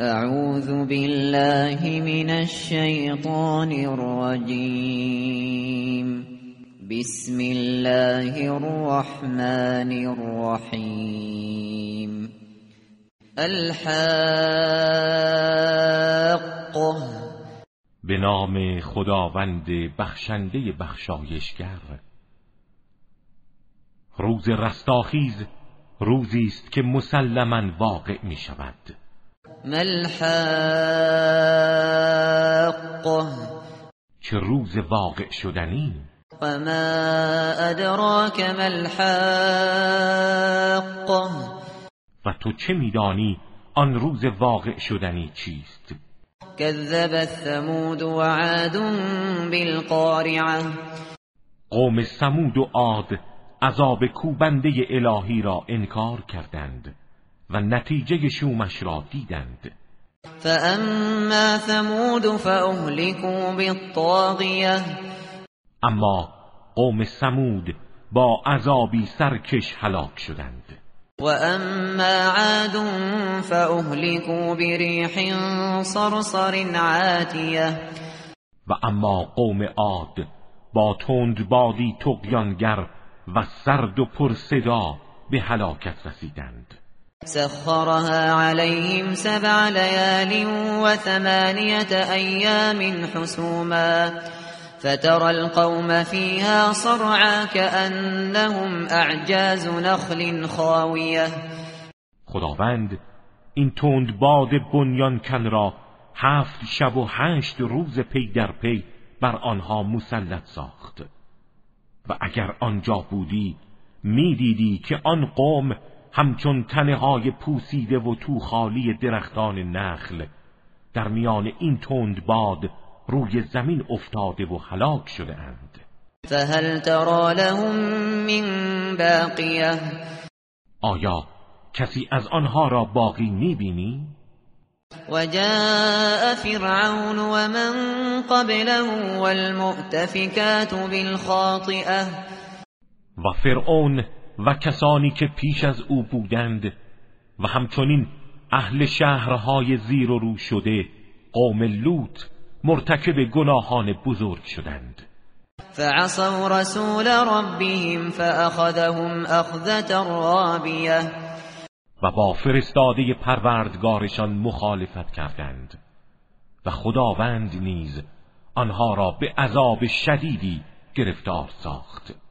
اعوذ بالله من الشیطان الرجیم بسم الله الرحمن الرحیم الحق به نام خداوند بخشنده بخشایشگر. روز رستاخیز روزی است که مسلما واقع می شود ملحق چه روز واقع شدنی؟ و ما ادراک ملحق و تو چه میدانی آن روز واقع شدنی چیست؟ كذب ثمود وعاد بالقارعه. قوم سمود و عاد عذاب کوبنده الهی را انکار کردند. و نتیجه شومش را دیدند. فاما ثمود فاهلكوا بالطاغیه اما قوم سمود با عذابی سرکش هلاک شدند. و اما عاد فاهلكوا بريح صرصر عاتیه و اما قوم عاد با تند بادی تقیانگر و سرد و پرصدا به هلاکت رسیدند. سخرها عليهم سبع ليال وثمانية أيام حسوما فترى القوم فيها صرعا كأنهم أعجاز نخل خاوية. خداوند این تند باد بنیان کن را هفت شب و هشت روز پی در پی بر آنها مسلط ساخت. و اگر آنجا بودی می‌دیدی که آن قوم همچون تنه های پوسیده و تو خالی درختان نخل در میان این تند باد روی زمین افتاده و هلاک شده اند. فهل ترى لهم من باقیه؟ آیا کسی از آنها را باقی می‌بینی؟ وجاء فرعون ومن قبله والمؤتفكات بالخاطئه. و فرعون و کسانی که پیش از او بودند و همچنین اهل شهرهای زیر و رو شده قوم لوط مرتکب گناهان بزرگ شدند. فعصوا رسول ربهم فأخذهم أخذة رابية. و با فرستاده پروردگارشان مخالفت کردند. و خداوند نیز آنها را به عذاب شدیدی گرفتار ساخت.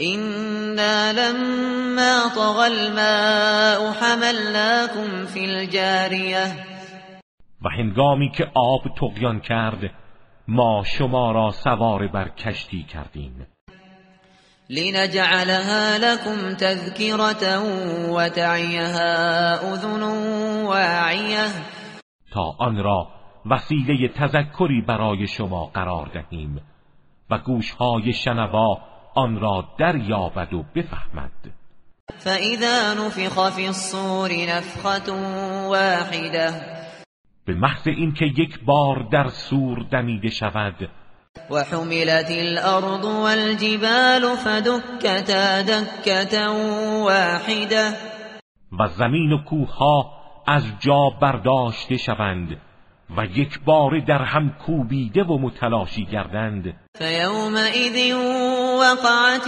إنا لما طغى الماء حملناكم في الجارية و هنگامی که آب تقیان کرد ما شما را سوار بر کشتی کردیم. لنجعلها لكم تذكرة وتعيها أذن واعية تا آن را وسیله تذکری برای شما قرار دهیم و گوشهای شنوا آن را دریابد و بفهمد. فإذا نفخ في الصور نفخة واحدة به محض اینکه یک بار در سور دمیده شود وحملت الأرض والجبال فدكتا دكة واحدة و زمین و کوهها از جا برداشته شوند. و یک بار در هم کوبیده و متلاشی گردند. وقعت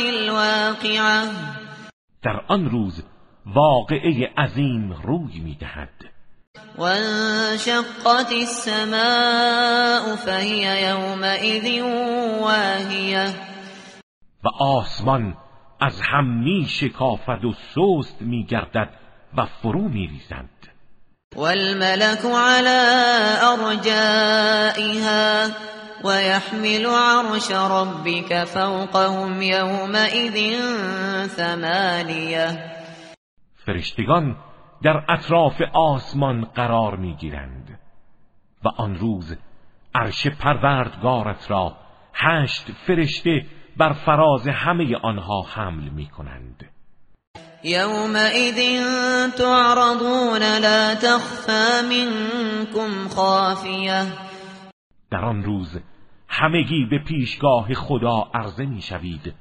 در آن روز واقعه عظیم روی می‌دهد. وانشقت السماء فهي يومئذ واهية و آسمان از هم می شکافد و سست می گردد و فرو می ریزند والملك على أرجائها ويحمل عرش ربك فوقهم يومئذ ثمانية. فرشتگان در اطراف آسمان قرار می گیرند و آن روز عرش پروردگارت را هشت فرشته بر فراز همه آنها حمل می کنند يومئذ تعرضون لا تخفى منكم خافية. در آن روز همگی به پیشگاه خدا عرضه می شوید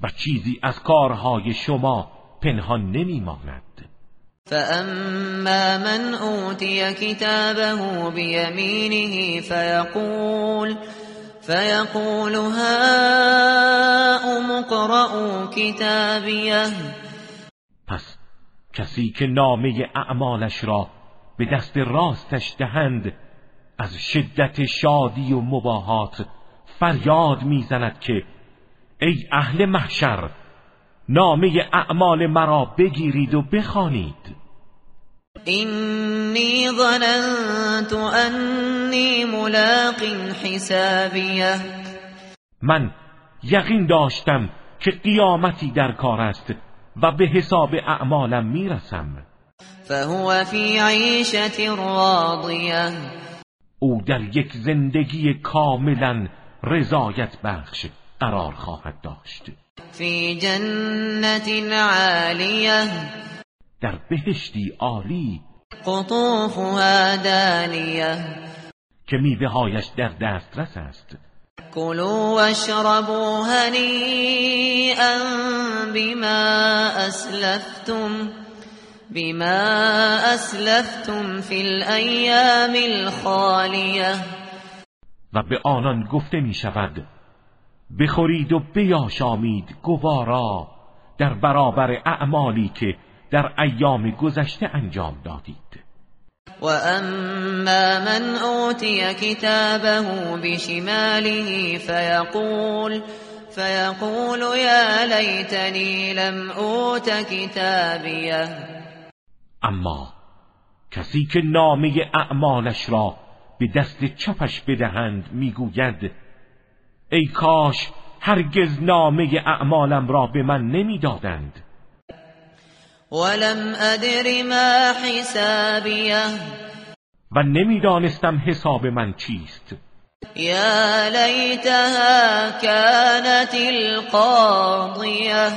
و چیزی از کارهای شما پنهان نمی ماند. فأما من أوتي كتابه بيمينه فيقول فيقول هاؤم اقرءوا كتابيه. پس کسی که نامه اعمالش را به دست راستش دهند از شدت شادی و مباهات فریاد می‌زند که ای اهل محشر نامه اعمال مرا بگیرید و بخوانید. اینی ظننت انی ملاق حسابیه. من یقین داشتم که قیامتی در کار است. و به حساب اعمالم می‌رسم. فهو فی عیشت راضیه او در یک زندگی کاملا رضایت بخش قرار خواهد داشت. فی جنت عالیه در بهشتی عالی. قطوفها دانیه که میوه هایش در دسترس است. کلوا واشربوا هنیئا بما اسلفتم بما اسلفتم فی الایام الخالیه و به آنان گفته می شود بخورید و بیاشامید گوارا در برابر اعمالی که در ایام گذشته انجام دادید. و اما من اوتی کتابه بشماله فیقول فیقول یا لیتنی لم اوت کتابیه اما کسی که نامه اعمالش را به دست چپش بدهند می‌گوید ای کاش هرگز نامه اعمالم را به من نمی‌دادند. ولم ادر ما حسابیه و نمی‌دانستم حساب من چیست. یا لیتها كانت القاضیه.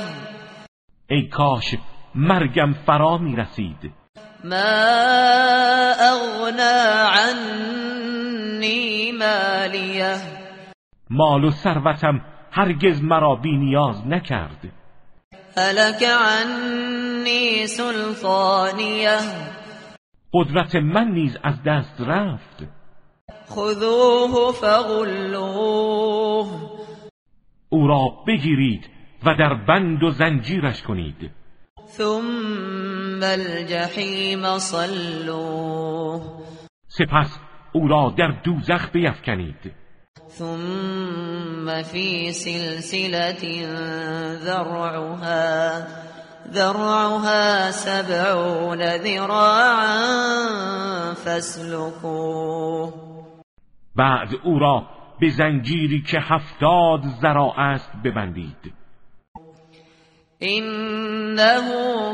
ای کاش مرگم فرا می رسید ما اغنا عنی مالیه. مال و ثروتم هرگز مرا بی نیاز نکرد. هلك عنی سلطانیه قدرت من نیز از دست رفت. خذوه فغلوه. او را بگیرید و در بند و زنجیرش کنید. ثم الجحیم صلوه. سپس او را در دوزخ بیفکنید. ثم في سلسلة ذرعها ذرعها سبعون ذراعا فاسلكوه. بعد او را به زنجیری که هفتاد ذراع است ببندید. انه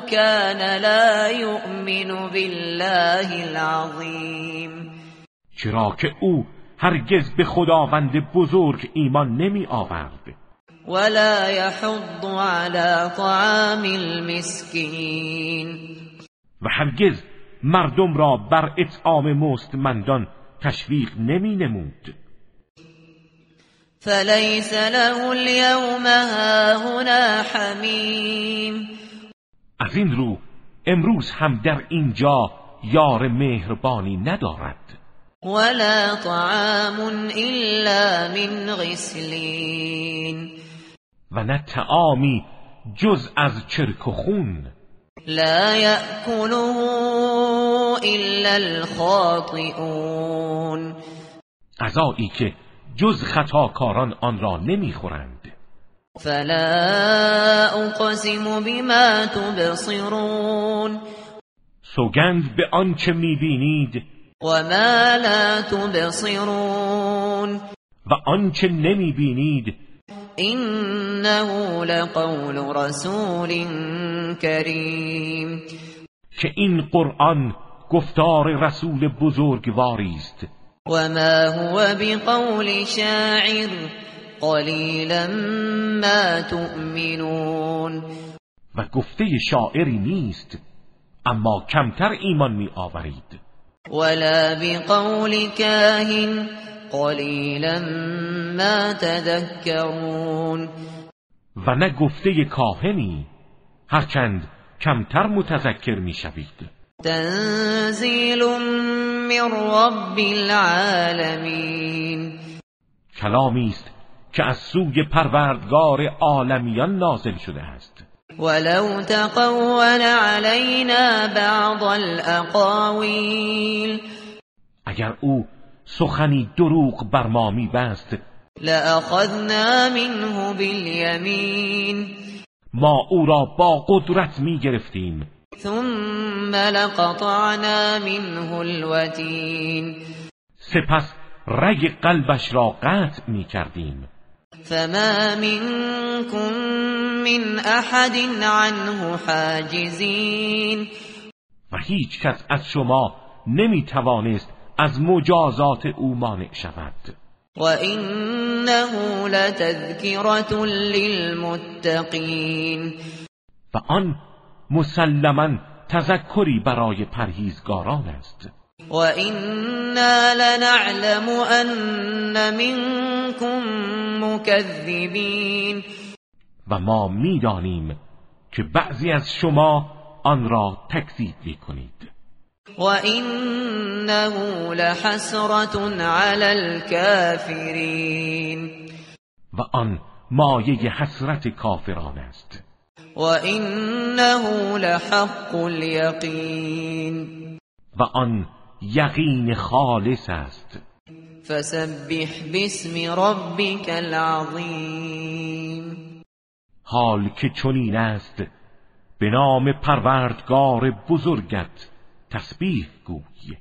كان لا يؤمن بالله العظیم. چرا که او هرگز به خداوند بزرگ ایمان نمی آورد. ولا يحض على طعام المسكين. و هرگز مردم را بر اطعام مستمندان تشویق نمی نمود. فليس له اليوم هاهنا حمیم از این رو امروز هم در اینجا یار مهربانی ندارد. ولا طعام الا من غسلین و نه تعامی جز از چرک و خون. لا يأكله الا الخاطئون. غذایی که جز خطاکاران آن را نمی‌خورند. فلا اقسم بما تبصرون. سوگند به آنچه می‌بینید وما لا تبصرون و آنچه نمی‌بینید انه لقول رسول کریم که این قرآن گفتار رسول بزرگواری است. وما هو بقول شاعر قلیلا ما تؤمنون و گفته شاعری نیست اما کمتر ایمان می آورید ولا بقول كاهن قلیلا ما تذكرون. و نه گفته کاهنی هرچند کمتر متذکر می‌شوید. تنزیل من رب العالمین. کلامی است که از سوی پروردگار عالمیان نازل شده است. ولو تقول علينا بعض الاقاویل اگر او سخنی دروغ بر ما میبست لأخذنا منه بالیمین ما او را با قدرت می گرفتیم ثم لقطعنا منه الوتین سپس رگ قلبش را قطع می کردیم فما منكم من احد عنه حاجزین و هیچ کس از شما نمی توانست از مجازات او مانع شود. و انه لتذکرة للمتقین و آن مسلما تذکری برای پرهیزگاران است. و اینا لنعلم ان منکم مکذبین و ما می‌دانیم که بعضی از شما آن را تکذیب می‌کنید. و انه لحسرة علی الكافرین و آن مایه حسرت کافران است. و انه لحق الیقین و آن یقین خالص است. فسبح باسم ربك العظیم. حال که چنین است به نام پروردگار بزرگت تسبیح گوی.